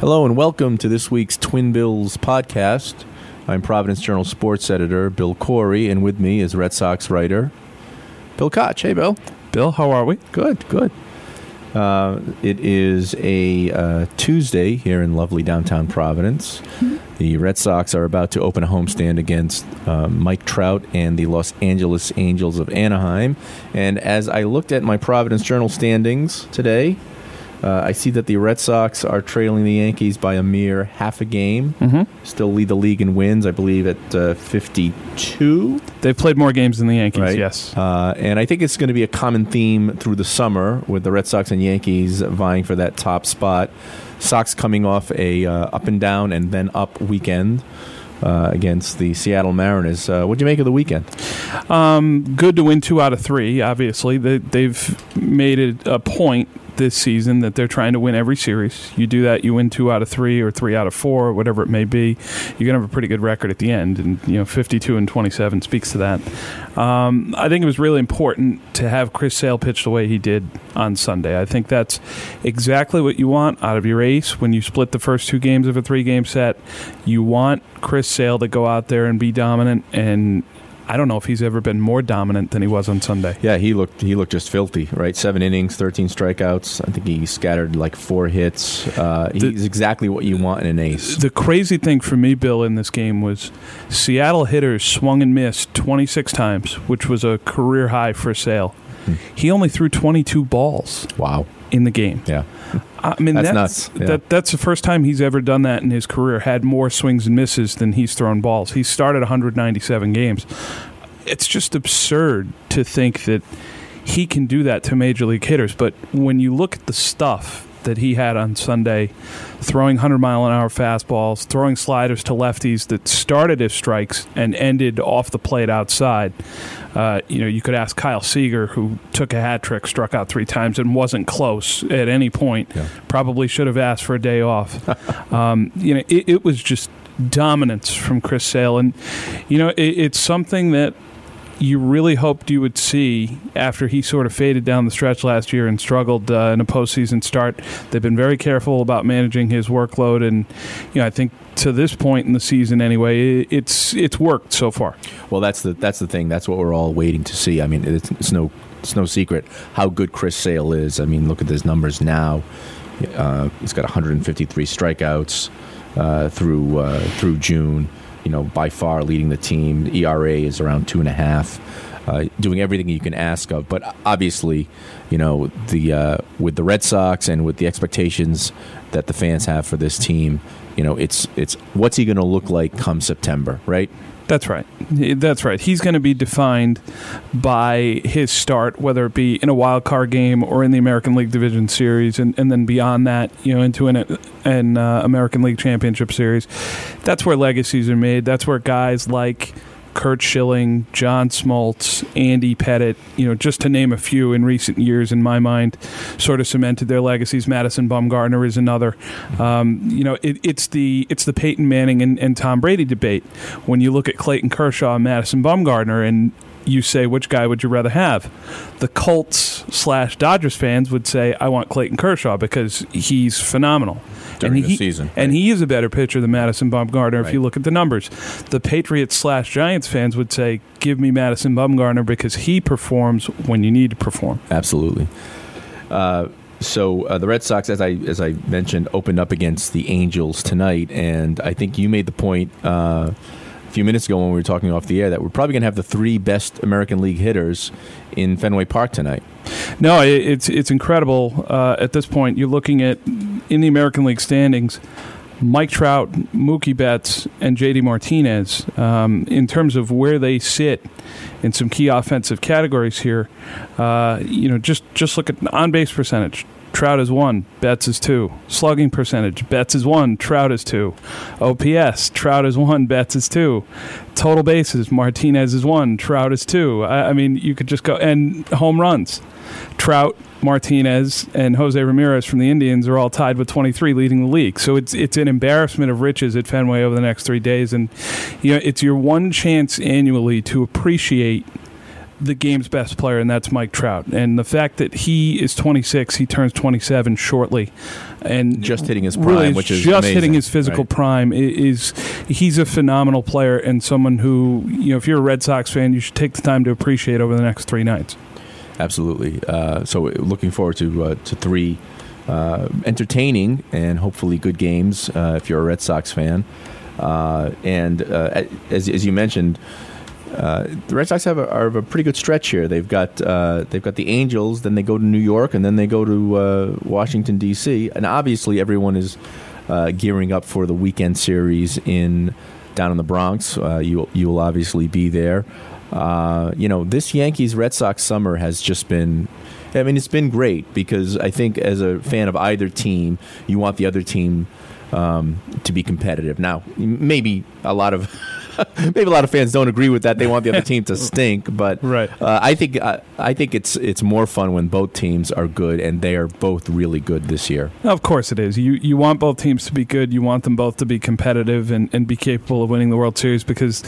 Hello and welcome to this week's Twin Bills podcast. I'm Providence Journal sports editor Bill Corey, and with me is Red Sox writer Bill Koch. Hey, Bill. Bill, how are we? Good, good. Uh, it is a uh, Tuesday here in lovely downtown Providence. The Red Sox are about to open a homestand against uh, Mike Trout and the Los Angeles Angels of Anaheim. And as I looked at my Providence Journal standings today, uh, I see that the Red Sox are trailing the Yankees by a mere half a game. Mm-hmm. Still lead the league in wins, I believe, at uh, 52. They've played more games than the Yankees, Right. yes. Uh, and I think it's going to be a common theme through the summer with the Red Sox and Yankees vying for that top spot. Sox coming off a uh, up and down and then up weekend uh, against the Seattle Mariners. Uh, what do you make of the weekend? Um, good to win two out of three, obviously. They, they've made it a point this season that they're trying to win every series. You do that, you win two out of three or three out of four, whatever it may be. You're to have a pretty good record at the end. And, you know, 52 and 27 speaks to that. Um, I think it was really important to have Chris Sale pitch the way he did on Sunday. I think that's exactly what you want out of your ace when you split the first two games of a three game set. You want Chris Sale to go out there and be dominant and I don't know if he's ever been more dominant than he was on Sunday. Yeah, he looked he looked just filthy, right? Seven innings, thirteen strikeouts. I think he scattered like four hits. Uh, he's exactly what you want in an ace. The crazy thing for me, Bill, in this game was Seattle hitters swung and missed 26 times, which was a career high for Sale. He only threw 22 balls Wow. in the game. Yeah. I mean, That's that's nuts, yeah. That, that's the first time he's ever done that in his career. Had more swings and misses than he's thrown balls. He started 197 games. It's just absurd to think that he can do that to major league hitters. But when you look at the stuff that he had on Sunday, throwing 100 mile an hour fastballs, throwing sliders to lefties that started as strikes and ended off the plate outside. Uh, you know, you could ask Kyle Seager, who took a hat trick, struck out three times, and wasn't close at any point. Yeah. Probably should have asked for a day off. um, you know, it, it was just dominance from Chris Sale, and you know, it, it's something that you really hoped you would see after he sort of faded down the stretch last year and struggled uh, in a postseason start. They've been very careful about managing his workload, and you know I think to this point in the season, anyway, it's it's worked so far. Well, that's the that's the thing. That's what we're all waiting to see. I mean, it's, it's no it's no secret how good Chris Sale is. I mean, look at his numbers now. Uh, he's got 153 strikeouts uh, through uh, through June. You know, by far leading the team. The ERA is around two and a half. Uh, doing everything you can ask of, but obviously, you know the uh, with the Red Sox and with the expectations that the fans have for this team, you know it's it's what's he going to look like come September, right? That's right. That's right. He's going to be defined by his start, whether it be in a wild card game or in the American League Division Series, and, and then beyond that, you know, into an, an uh, American League Championship Series. That's where legacies are made. That's where guys like Curt Schilling, John Smoltz, Andy Pettitte, you know, just to name a few in recent years, in my mind, sort of cemented their legacies. Madison Bumgarner is another. Um, you know, it, it's the it's the Peyton Manning and, and Tom Brady debate. When you look at Clayton Kershaw and Madison Bumgarner, and you say which guy would you rather have? The Colts slash Dodgers fans would say I want Clayton Kershaw because he's phenomenal. During and the he, season, and he is a better pitcher than Madison Bumgarner if you look at the numbers. The Patriots slash Giants fans would say, "Give me Madison Bumgarner because he performs when you need to perform." Absolutely. Uh, so uh, the Red Sox, as I as I mentioned, opened up against the Angels tonight, and I think you made the point uh, a few minutes ago when we were talking off the air that we're probably going to have the three best American League hitters in Fenway Park tonight. No, it's it's incredible. Uh, at this point, you're looking at in the American League standings. Mike Trout, Mookie Betts, and JD Martinez, um, in terms of where they sit in some key offensive categories here, uh, you know, just just look at on base percentage. Trout is one, Betts is two. Slugging percentage, Betts is one, Trout is two. OPS, Trout is one, Betts is two. Total bases, Martinez is one, Trout is two. I, I mean, you could just go and home runs. Trout, Martinez, and Jose Ramirez from the Indians are all tied with 23, leading the league. So it's it's an embarrassment of riches at Fenway over the next three days, and you know it's your one chance annually to appreciate the game's best player, and that's Mike Trout. And the fact that he is 26, he turns 27 shortly, and Just hitting his prime, really which is just amazing, hitting his physical right. prime is he's a phenomenal player and someone who you know if you're a Red Sox fan, you should take the time to appreciate over the next three nights. Absolutely. Uh, so looking forward to uh, to three uh, entertaining and hopefully good games uh, if you're a Red Sox fan. Uh, and uh, as, as you mentioned, uh, the Red Sox have a, are a pretty good stretch here. They've got uh, they've got the Angels, then they go to New York, and then they go to uh, Washington D.C. And obviously, everyone is uh, gearing up for the weekend series in down in the Bronx. Uh, you you will obviously be there. Uh, you know, this Yankees Red Sox summer has just been. I mean, it's been great because I think as a fan of either team, you want the other team um, to be competitive. Now, maybe a lot of maybe a lot of fans don't agree with that. They want the other team to stink, but Right. uh, I think uh, I think it's it's more fun when both teams are good, and they are both really good this year. Of course it is. You you want both teams to be good. You want them both to be competitive and, and be capable of winning the World Series because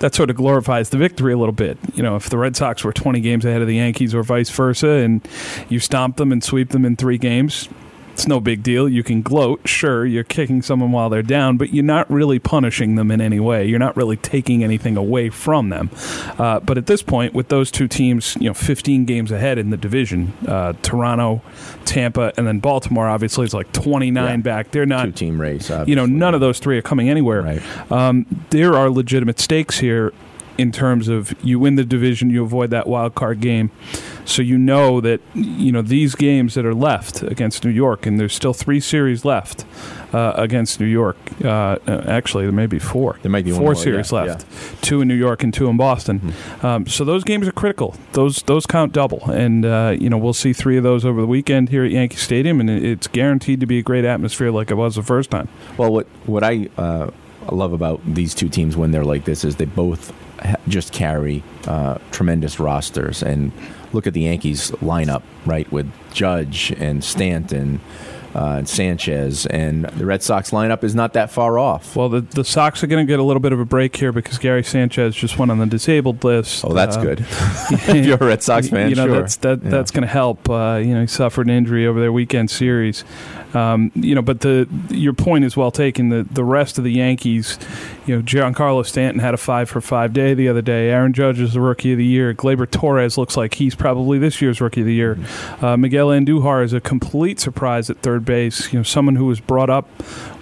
that sort of glorifies the victory a little bit. You know, if the Red Sox were 20 games ahead of the Yankees or vice versa and you stomp them and sweep them in three games, it's no big deal. You can gloat. Sure, you're kicking someone while they're down, but you're not really punishing them in any way. You're not really taking anything away from them. Uh, but at this point, with those two teams, you know, 15 games ahead in the division, uh, Toronto, Tampa, and then Baltimore, obviously, is like 29 Yeah. back. They're not, Two team race. you know, none of those three are coming anywhere. Right. Um, there are legitimate stakes here in terms of you win the division, you avoid that wild card game. So you know that you know these games that are left against New York, and there's still three series left uh, against New York. Uh, uh, actually, there may be four. There might be one four more, series yeah, left, two in New York and two in Boston. Mm-hmm. Um, so those games are critical. Those those count double, and uh, you know we'll see three of those over the weekend here at Yankee Stadium, and it's guaranteed to be a great atmosphere like it was the first time. Well, what what I uh, love about these two teams when they're like this is they both just carry uh, tremendous rosters. And look at the Yankees lineup, right, with Judge and Stanton. Uh, and Sanchez and the Red Sox lineup is not that far off. Well, the the Sox are going to get a little bit of a break here because Gary Sanchez just went on the disabled list. Oh, that's Uh, good. if you're a Red Sox fan, you know sure. that's that Yeah. that's going to help. Uh, you know, he suffered an injury over their weekend series. Um, you know, but the your point is well taken. The the rest of the Yankees, you know, Giancarlo Stanton had a five for five day the other day. Aaron Judge is the rookie of the year. Gleyber Torres looks like he's probably this year's rookie of the year. Uh, Miguel Andujar is a complete surprise at third base. You know, someone who was brought up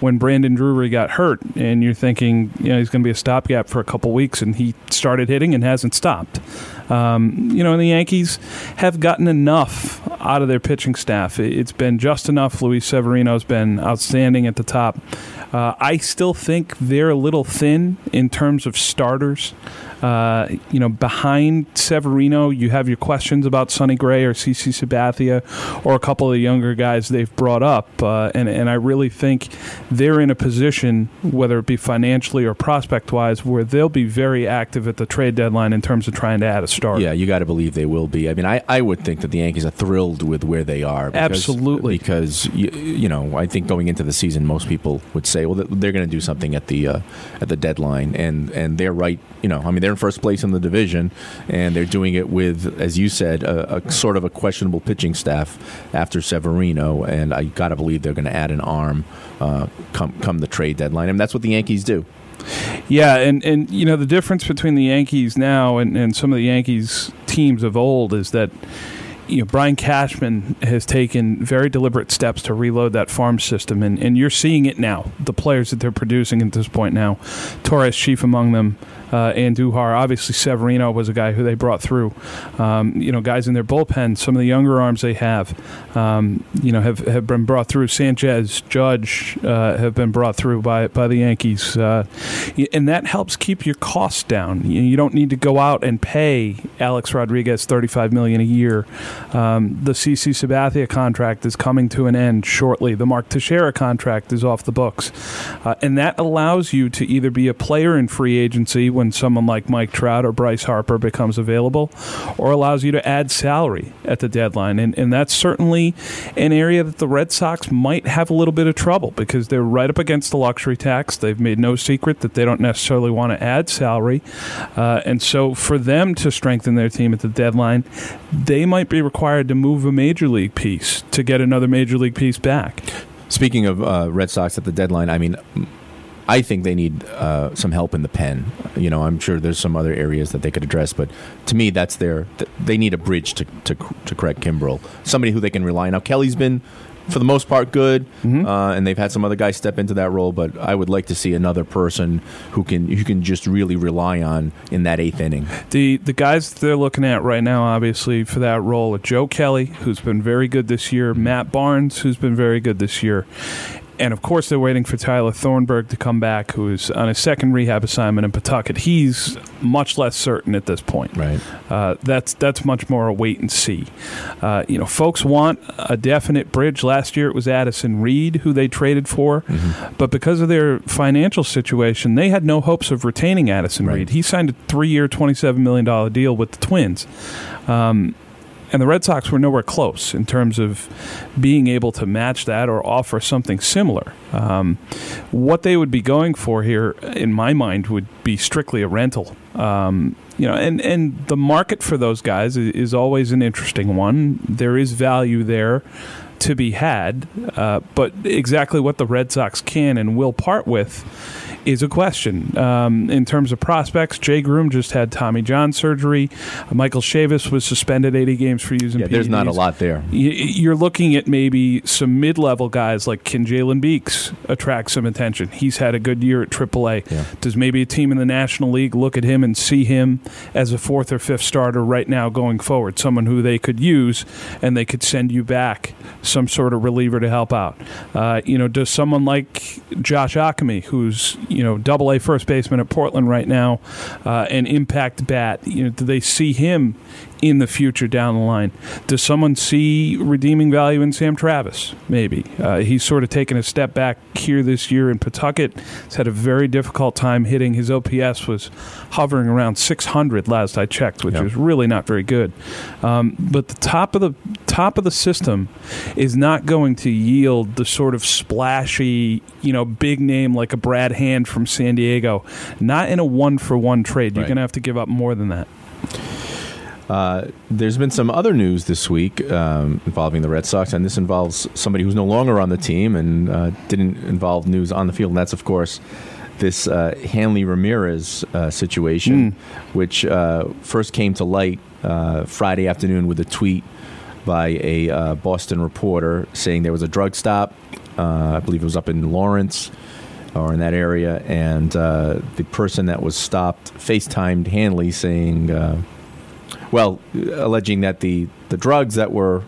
when Brandon Drury got hurt, and you're thinking, you know, he's going to be a stopgap for a couple weeks, and he started hitting and hasn't stopped. Um, you know, and the Yankees have gotten enough out of their pitching staff. It- It's been just enough. Luis Severino's been outstanding at the top. Uh, I still think they're a little thin in terms of starters. Uh, you know, behind Severino, you have your questions about Sonny Gray or CC Sabathia or a couple of the younger guys they've brought up. Uh, and, and I really think they're in a position, whether it be financially or prospect wise, where they'll be very active at the trade deadline in terms of trying to add a starter. Yeah, you got to believe they will be. I mean, I, I would think that the Yankees are thrilled with where they are. Because, Absolutely. because you, you know I think going into the season, most people would say, well, they're going to do something at the uh, at the deadline, and and they're right. You know, I mean, they're in first place in the division, and they're doing it with, as you said, a, a sort of a questionable pitching staff after Severino, and I got to believe they're going to add an arm uh, come come the trade deadline, and that's what the Yankees do. Yeah, and, and you know the difference between the Yankees now and, and some of the Yankees teams of old is that you know Brian Cashman has taken very deliberate steps to reload that farm system, and, and you're seeing it now. The players that they're producing at this point now, Torres chief among them. Uh, Andujar. Obviously, Severino was a guy who they brought through. Um, you know, guys in their bullpen, some of the younger arms they have, um, you know, have, have been brought through. Sanchez, Judge uh, have been brought through by by the Yankees, uh, and that helps keep your costs down. You, you, don't need to go out and pay Alex Rodriguez 35 million a year. Um, the CC Sabathia contract is coming to an end shortly. The Mark Teixeira contract is off the books, uh, and that allows you to either be a player in free agency when someone like Mike Trout or Bryce Harper becomes available, or allows you to add salary at the deadline, and and that's certainly an area that the Red Sox might have a little bit of trouble because they're right up against the luxury tax. They've made no secret that they don't necessarily want to add salary, uh, and so for them to strengthen their team at the deadline, they might be required to move a major league piece to get another major league piece back. Speaking of uh, Red Sox at the deadline, I mean, I think they need uh, some help in the pen. You know, I'm sure there's some other areas that they could address, but to me, that's their. They need a bridge to to, to Craig Kimbrel, somebody who they can rely on. Now, Kelly's been for the most part good, mm-hmm. uh, and they've had some other guys step into that role. But I would like to see another person who can who can just really rely on in that eighth inning. The the guys they're looking at right now, obviously for that role, are Joe Kelly, who's been very good this year, Matt Barnes, who's been very good this year, and of course, they're waiting for Tyler Thornburg to come back, who is on a second rehab assignment in Pawtucket. He's much less certain at this point. Right. Uh, that's that's much more a wait and see. Uh, you know, folks want a definite bridge. Last year it was Addison Reed, who they traded for, mm-hmm. but because of their financial situation, they had no hopes of retaining Addison right. Reed. He signed a three-year, twenty-seven million dollar deal with the Twins. Um, and the Red Sox were nowhere close in terms of being able to match that or offer something similar. Um, what they would be going for here, in my mind, would be strictly a rental. Um, you know, and, and the market for those guys is, is, always an interesting one. There is value there to be had, uh, but exactly what the Red Sox can and will part with is a question. Um, in terms of prospects, Jay Groome just had Tommy John surgery. Uh, Michael Chavis was suspended 80 games for using yeah, There's not a lot there. You're looking at maybe some mid level guys like Kinjalen Beeks attract some attention. He's had a good year at AAA. Yeah. Does maybe a team in the National League look at him and see him as a fourth or fifth starter right now going forward? Someone who they could use and they could send you back some sort of reliever to help out. Uh, you know, does someone like Josh Ockimey, who's you know, double A first baseman at Portland right now, uh, an impact bat. You know, do they see him in the future down the line. Does someone see redeeming value in Sam Travis? Maybe. Uh, he's sort of taken a step back here this year in Pawtucket. He's had a very difficult time hitting. His OPS was hovering around 600 last I checked, which yep. is really not very good. Um, but the top of the top of the system is not going to yield the sort of splashy, you know, big name like a Brad Hand from San Diego. Not in a one for one trade. You're right. going to have to give up more than that. Uh, there's been some other news this week um, involving the Red Sox, and this involves somebody who's no longer on the team and uh, didn't involve news on the field. And that's, of course, this uh, Hanley Ramirez uh, situation, mm. which uh, first came to light Friday afternoon with a tweet by a uh, Boston reporter saying there was a drug stop. Uh, I believe it was up in Lawrence or in that area, and uh, the person that was stopped FaceTimed Hanley saying well, alleging that the, the drugs that were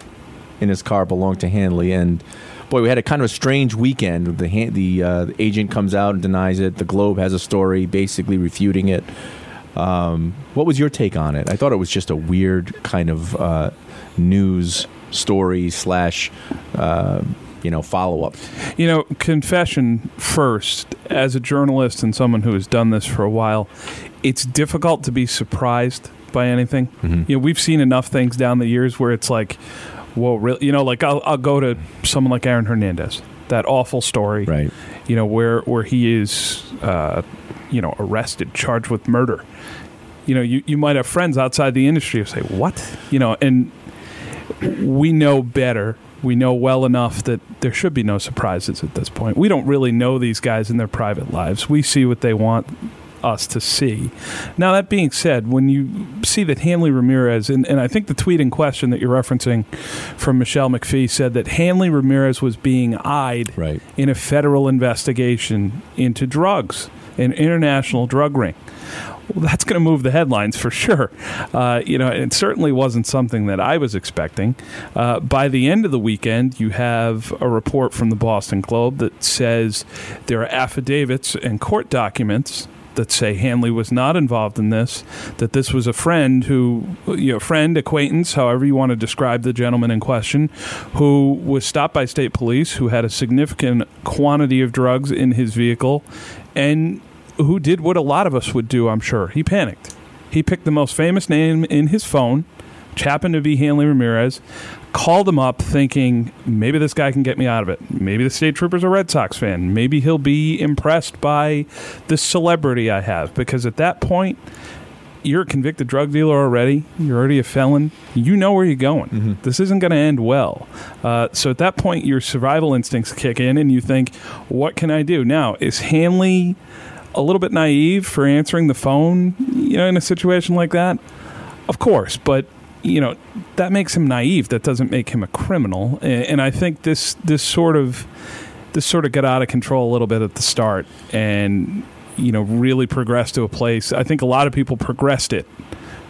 in his car belonged to Hanley. And boy, we had a kind of a strange weekend. The the, uh, the agent comes out and denies it. The Globe has a story basically refuting it. Um, what was your take on it? I thought it was just a weird kind of uh, news story slash. Uh, you know, follow up. You know, confession first. As a journalist and someone who has done this for a while, it's difficult to be surprised by anything. Mm-hmm. You know, we've seen enough things down the years where it's like, well, really, you know, like I'll, I'll go to someone like Aaron Hernandez, that awful story, right? You know, where where he is, uh, you know, arrested, charged with murder. You know, you, you might have friends outside the industry who say, "What?" You know, and we know better. We know well enough that there should be no surprises at this point. We don't really know these guys in their private lives. We see what they want us to see. Now, that being said, when you see that Hanley Ramirez, and, and I think the tweet in question that you're referencing from Michelle McPhee said that Hanley Ramirez was being eyed right. in a federal investigation into drugs an international drug ring. Well, that's going to move the headlines for sure. Uh, you know, it certainly wasn't something that I was expecting. Uh, by the end of the weekend, you have a report from the Boston Globe that says there are affidavits and court documents that say Hanley was not involved in this, that this was a friend who, you know, friend, acquaintance, however you want to describe the gentleman in question, who was stopped by state police, who had a significant quantity of drugs in his vehicle, and who did what a lot of us would do, I'm sure. He panicked. He picked the most famous name in his phone, which happened to be Hanley Ramirez, called him up thinking maybe this guy can get me out of it. Maybe the state trooper's a Red Sox fan. Maybe he'll be impressed by the celebrity I have. Because at that point, you're a convicted drug dealer already. You're already a felon. You know where you're going. This isn't going to end well. Uh, so at that point, your survival instincts kick in, and you think, "What can I do now?" Is Hanley a little bit naive for answering the phone? You know, in a situation like that, of course, but you know that makes him naive. That doesn't make him a criminal. And, and I think this this sort of this sort of got out of control a little bit at the start, and you know really progressed to a place. I think a lot of people progressed it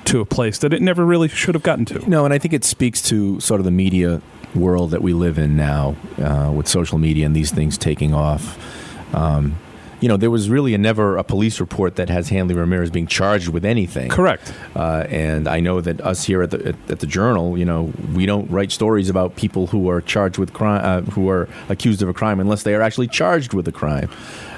to a place that it never really should have gotten to. No, and I think it speaks to sort of the media world that we live in now uh, with social media and these things taking off. Um, you know, there was really a never a police report that has Hanley Ramirez being charged with anything. Correct. Uh, and I know that us here at the at, at the Journal, you know, we don't write stories about people who are charged with crime, uh, who are accused of a crime, unless they are actually charged with a crime.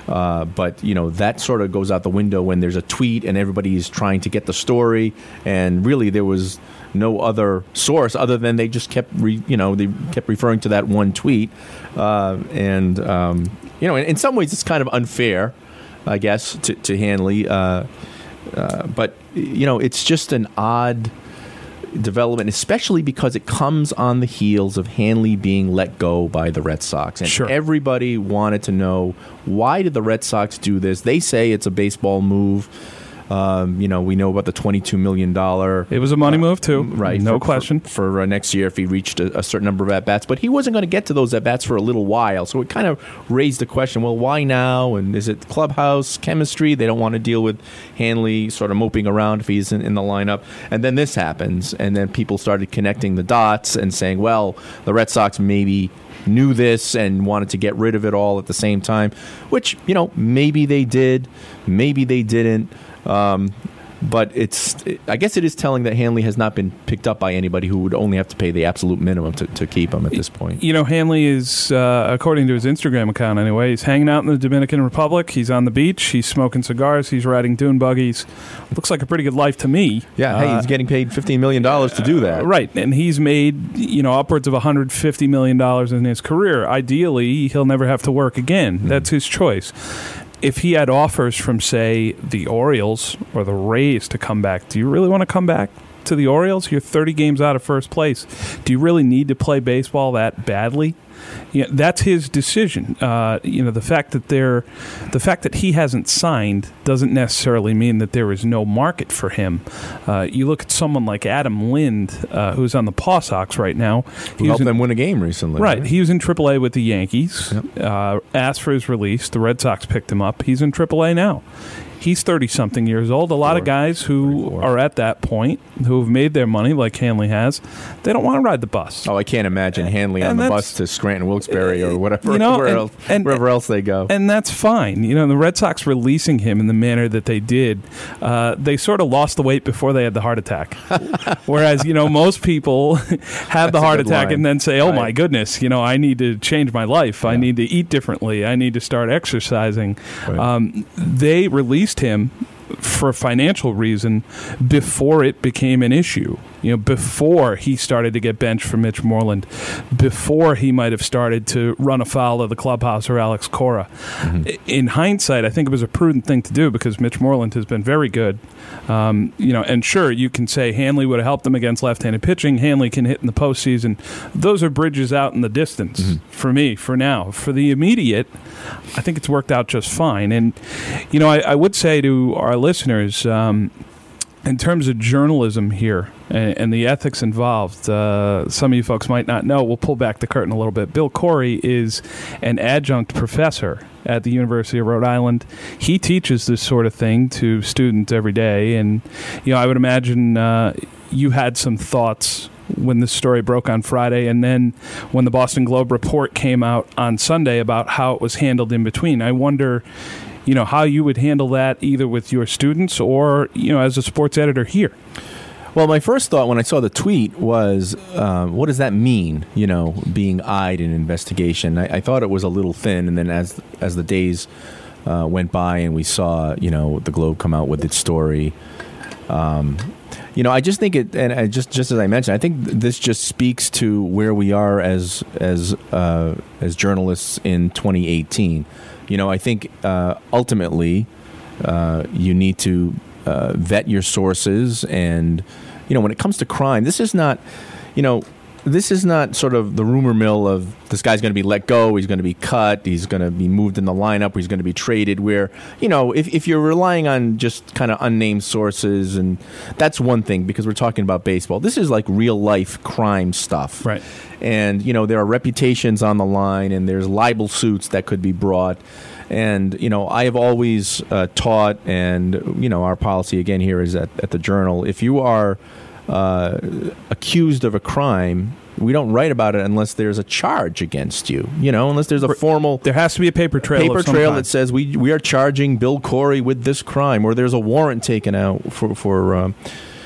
Uh, but you know that sort of goes out the window when there's a tweet and everybody's trying to get the story, and really there was no other source other than they just kept re, you know they kept referring to that one tweet, uh, and um, you know in, in, some ways it's kind of unfair, I guess to, to Hanley, uh, uh but you know it's just an odd development, especially because it comes on the heels of Hanley being let go by the Red Sox. And sure. everybody wanted to know why did the Red Sox do this? They say it's a baseball move. Um, you know, we know about the twenty-two million dollar. It was a money uh, move too, right? No for, question for, for uh, next year if he reached a, a, certain number of at bats, but he wasn't going to get to those at bats for a little while. So it kind of raised the question: Well, why now? And is it clubhouse chemistry? They don't want to deal with Hanley sort of moping around if he's in, in the lineup. And then this happens, and then people started connecting the dots and saying, "Well, the Red Sox maybe." knew this and wanted to get rid of it all at the same time, which, you know, maybe they did, maybe they didn't. Um, but it's I guess it is telling that Hanley has not been picked up by anybody who would only have to pay the absolute minimum to, to keep him at this point. You know, Hanley is, uh, according to his Instagram account anyway, he's hanging out in the Dominican Republic. He's on the beach. He's smoking cigars. He's riding dune buggies. Looks like a pretty good life to me. Yeah, hey, he's uh, getting paid $15 million to do that. Uh, right, and he's made, you know, upwards of $150 million in his career. Ideally, he'll never have to work again. Mm. That's his choice if he had offers from, say, the Orioles or the Rays to come back, do you really want to come back to the Orioles? You're 30 games out of first place. Do you really need to play baseball that badly? You know, that's his decision. Uh, you know, the fact that there, the fact that he hasn't signed doesn't necessarily mean that there is no market for him. Uh, you look at someone like Adam Lind, uh, who's on the Paw Sox right now. He helped in, them win a game recently. Right. right. He was in AAA with the Yankees. Yep. Uh, asked for his release. The Red Sox picked him up. He's in AAA now he's 30 something years old. A lot Four. of guys who 34. are at that point, who have made their money like Hanley has, they don't want to ride the bus. Oh, I can't imagine Hanley and on the bus to Scranton Wilkes-Barre or whatever, you know, and, else, and, wherever else they go. And that's fine. You know, the Red Sox releasing him in the manner that they did, uh, they sort of lost the weight before they had the heart attack. Whereas, you know, most people have the heart attack line. and then say, oh right. my goodness, you know, I need to change my life. Yeah. I need to eat differently. I need to start exercising. Right. Um, they released him for financial reason before it became an issue. You know, before he started to get benched for Mitch Moreland, before he might have started to run afoul of the clubhouse or Alex Cora. Mm-hmm. In hindsight, I think it was a prudent thing to do because Mitch Moreland has been very good. Um, you know, and sure, you can say Hanley would have helped them against left-handed pitching. Hanley can hit in the postseason. Those are bridges out in the distance mm-hmm. for me. For now, for the immediate, I think it's worked out just fine. And you know, I, I would say to our listeners. Um, in terms of journalism here and, and the ethics involved, uh, some of you folks might not know. We'll pull back the curtain a little bit. Bill Corey is an adjunct professor at the University of Rhode Island. He teaches this sort of thing to students every day, and you know, I would imagine uh, you had some thoughts when this story broke on Friday, and then when the Boston Globe report came out on Sunday about how it was handled in between. I wonder you know how you would handle that either with your students or you know as a sports editor here well, my first thought when I saw the tweet was, um, what does that mean? You know, being eyed in investigation. I, I, thought it was a little thin, and then as as the days uh, went by and we saw, you know, the Globe come out with its story. Um, you know, I just think it, and I just just as I mentioned, I think this just speaks to where we are as as uh, as journalists in 2018 you know, I think uh, ultimately uh, you need to uh, vet your sources, and you know, when it comes to crime, this is not, you know, this is not sort of the rumor mill of this guy's going to be let go, he's going to be cut, he's going to be moved in the lineup, he's going to be traded. Where, you know, if, if you're relying on just kind of unnamed sources, and that's one thing because we're talking about baseball. This is like real life crime stuff. Right. And, you know, there are reputations on the line, and there's libel suits that could be brought. And you know, I have always uh, taught, and you know, our policy again here is at, at the Journal: if you are uh, accused of a crime, we don't write about it unless there's a charge against you. You know, unless there's a formal. There has to be a paper trail. Paper trail that says we we are charging Bill Corey with this crime, or there's a warrant taken out for for. Um,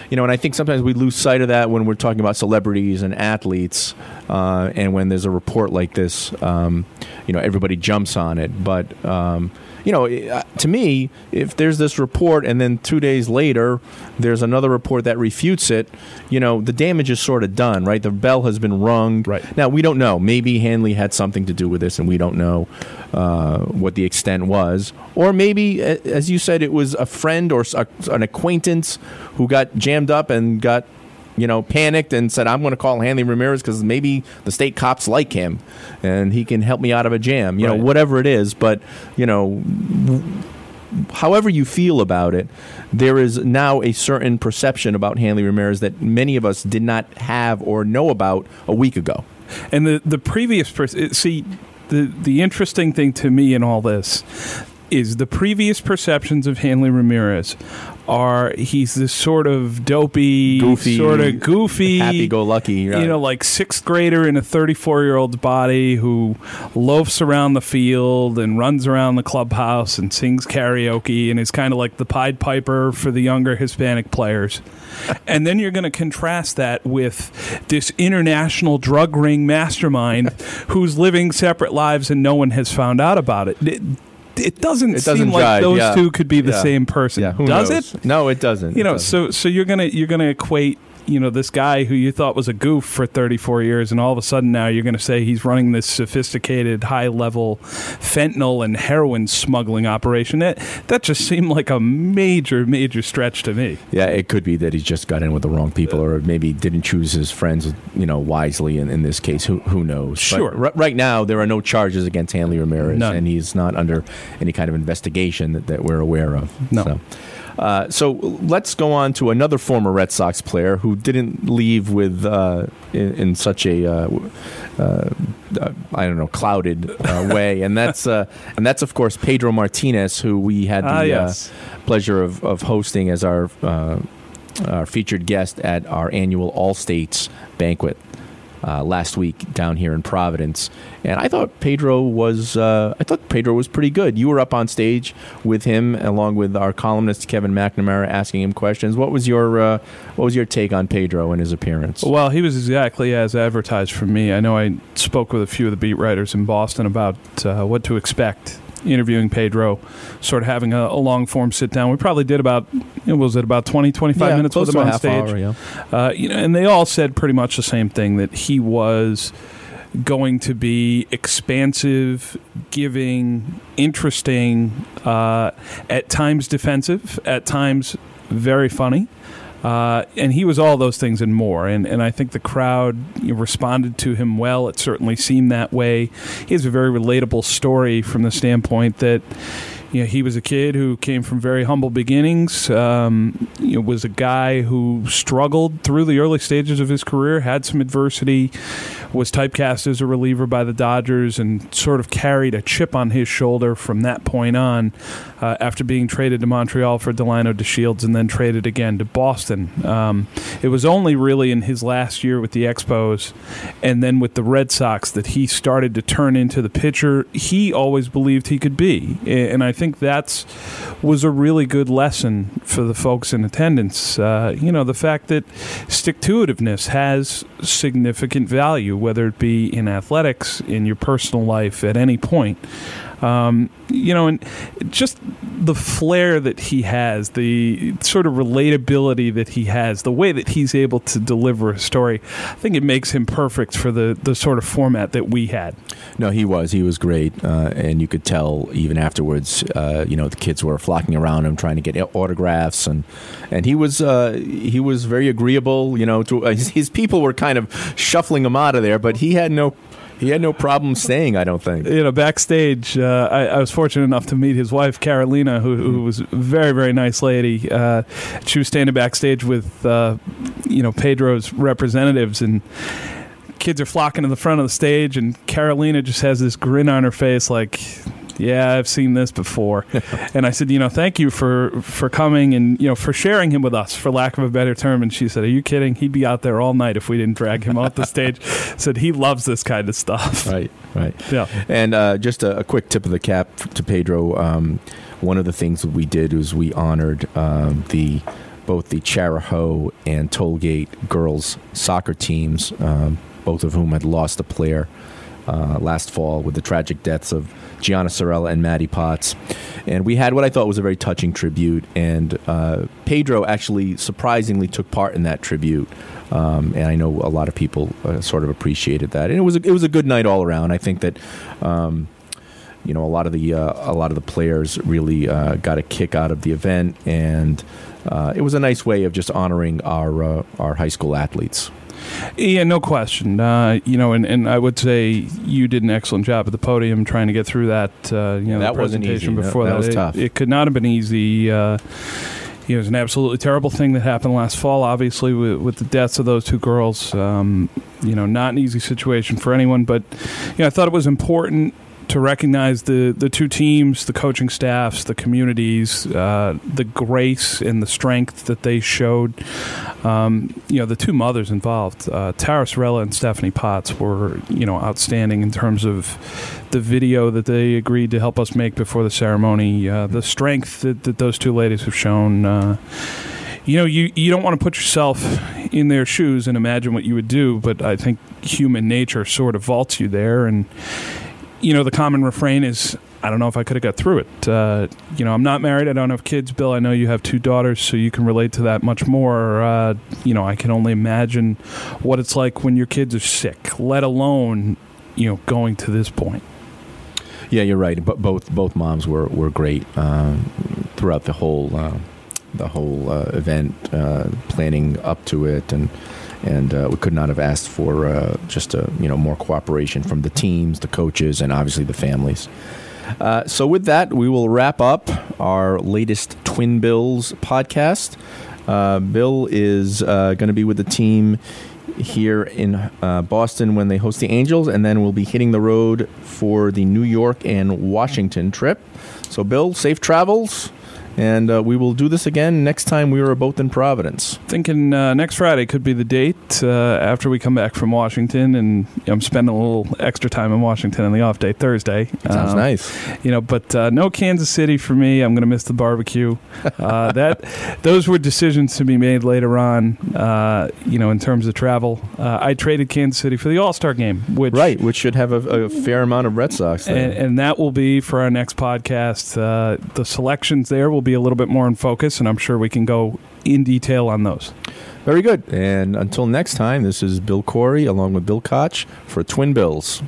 you know, and I think sometimes we lose sight of that when we're talking about celebrities and athletes, uh, and when there's a report like this, um, you know, everybody jumps on it. But um, you know, uh, to me, if there's this report and then two days later there's another report that refutes it, you know, the damage is sort of done, right? The bell has been rung. Right. Now, we don't know. Maybe Hanley had something to do with this and we don't know uh, what the extent was. Or maybe, as you said, it was a friend or an acquaintance who got jammed up and got you know, panicked and said, I'm going to call Hanley Ramirez because maybe the state cops like him and he can help me out of a jam, you right. know, whatever it is. But, you know, however you feel about it, there is now a certain perception about Hanley Ramirez that many of us did not have or know about a week ago. And the, the previous person, see, the, the interesting thing to me in all this is the previous perceptions of Hanley Ramirez are he's this sort of dopey, goofy, sort of goofy, happy-go-lucky, right. you know, like sixth grader in a 34-year-old's body who loafs around the field and runs around the clubhouse and sings karaoke and is kind of like the Pied Piper for the younger Hispanic players. and then you're going to contrast that with this international drug ring mastermind who's living separate lives and no one has found out about it it doesn't, it doesn't seem jive, like those yeah. two could be the yeah. same person. Yeah, Does knows? it? No, it doesn't. You know, doesn't. so so you're gonna you're gonna equate you know this guy who you thought was a goof for 34 years and all of a sudden now you're going to say he's running this sophisticated high level fentanyl and heroin smuggling operation. That that just seemed like a major major stretch to me. Yeah it could be that he just got in with the wrong people or maybe didn't choose his friends you know wisely in, in this case. Who who knows? Sure. r- right now there are no charges against Hanley Ramirez None. and he's not under any kind of investigation that, that we're aware of. No. So. Uh, so let's go on to another former Red Sox player who didn't leave with uh, in, in, such a uh, uh I don't know clouded uh, way, and that's and that's of course Pedro Martinez, who we had the ah, yes. pleasure of, of hosting as our our featured guest at our annual All States banquet uh, last week down here in Providence, and I thought Pedro was uh, I thought Pedro was pretty good. You were up on stage with him along with our columnist Kevin McNamara, asking him questions. What was your uh, what was your take on Pedro and his appearance? Well, he was exactly as advertised for me. I know I spoke with a few of the beat writers in Boston about uh, what to expect interviewing Pedro, sort of having a, a long form sit down. We probably did about, know, was it about 20, 25 yeah, minutes with him on stage? Hour, yeah. uh, you know, and they all said pretty much the same thing that he was going to be expansive, giving, interesting, uh, at times defensive, at times very funny. Uh, and he was all those things and more. And, and I think the crowd responded to him well. It certainly seemed that way. He has a very relatable story from the standpoint that you know, he was a kid who came from very humble beginnings. Um, you know, was a guy who struggled through the early stages of his career, had some adversity, was typecast as a reliever by the Dodgers, and sort of carried a chip on his shoulder from that point on. Uh, after being traded to Montreal for Delino DeShields and then traded again to Boston, um, it was only really in his last year with the Expos and then with the Red Sox that he started to turn into the pitcher he always believed he could be. And I think that's was a really good lesson for the folks in attendance. Uh, you know, the fact that stick to itiveness has significant value, whether it be in athletics, in your personal life, at any point. Um, you know, and just the flair that he has, the sort of relatability that he has, the way that he's able to deliver a story, I think it makes him perfect for the, the sort of format that we had. No, he was. He was great, uh, and you could tell even afterwards. Uh, you know, the kids were flocking around him, trying to get autographs, and and he was uh, he was very agreeable. You know, to, his, his people were kind of shuffling him out of there, but he had no he had no problem staying, I don't think. You know, backstage, uh, I, I, was fortunate enough to meet his wife, Carolina, who, who was a very, very nice lady. Uh, she was standing backstage with, uh, you know, Pedro's representatives, and kids are flocking to the front of the stage, and Carolina just has this grin on her face, like, yeah, I've seen this before. and I said, you know, thank you for for coming and you know for sharing him with us, for lack of a better term. And she said, are you kidding? He'd be out there all night if we didn't drag him off the stage. said he loves this kind of stuff. Right, right. Yeah. And uh, just a, a, quick tip of the cap to Pedro. Um, one of the things that we did was we honored um, the both the Chariho and Tollgate girls soccer teams, um, both of whom had lost a player uh, last fall with the tragic deaths of Gianna Sorella and Maddie Potts. And we had what I thought was a very touching tribute. And uh, Pedro actually surprisingly took part in that tribute. Um, and I know a lot of people uh, sort of appreciated that. And it was a, it was a good night all around. I think that. Um, you know, a lot of the uh, a lot of the players really uh, got a kick out of the event, and uh, it was a nice way of just honoring our our high school athletes. Yeah, no question. Uh, you know, and, and I would say you did an excellent job at the podium trying to get through that. Uh, you know, that presentation before that. That, was it, tough. It could not have been easy. Uh, it was an absolutely terrible thing that happened last fall. Obviously, with, with the deaths of those two girls, um, you know, not an easy situation for anyone. But you know, I thought it was important to recognize the, the two teams, the coaching staffs, the communities, uh, the grace and the strength that they showed. Um, you know, the two mothers involved, uh, Tara Sorella and Stephanie Potts, were you know outstanding in terms of the video that they agreed to help us make before the ceremony. Uh, the strength that, that those two ladies have shown uh, you know, you, you don't want to put yourself in their shoes and imagine what you would do, but I think human nature sort of vaults you there. And, you know, the common refrain is, I don't know if I could have got through it. Uh, you know, I'm not married. I don't have kids. Bill, I know you have two daughters, so you can relate to that much more. Uh, you know, I can only imagine what it's like when your kids are sick, let alone, you know, going to this point. Yeah, you're right. But both both moms were were great uh, throughout the whole uh, the whole uh, event, uh, planning up to it, and and uh, we could not have asked for uh, just a, you know more cooperation from the teams, the coaches, and obviously the families. Uh, so with that, we will wrap up our latest Twin Bills podcast. Uh, Bill is uh, going to be with the team here in uh, Boston when they host the Angels, and then we'll be hitting the road for the New York and Washington trip. So, Bill, safe travels. And uh, we will do this again next time we are both in Providence. Thinking uh, next Friday could be the date uh, after we come back from Washington, and I'm spending a little extra time in Washington on the off day Thursday. Sounds um, nice. You know, but uh, no Kansas City for me. I'm going to miss the barbecue. Uh, that those were decisions to be made later on. Uh, you know, in terms of travel, I traded Kansas City for the All Star game, which right, which should have a, a fair amount of Red Sox, and, and, that will be for our next podcast. the selections there will be be a little bit more in focus, and I'm sure we can go in detail on those. Very good. And until next time, this is Bill Corey along with Bill Koch for Twin Bills.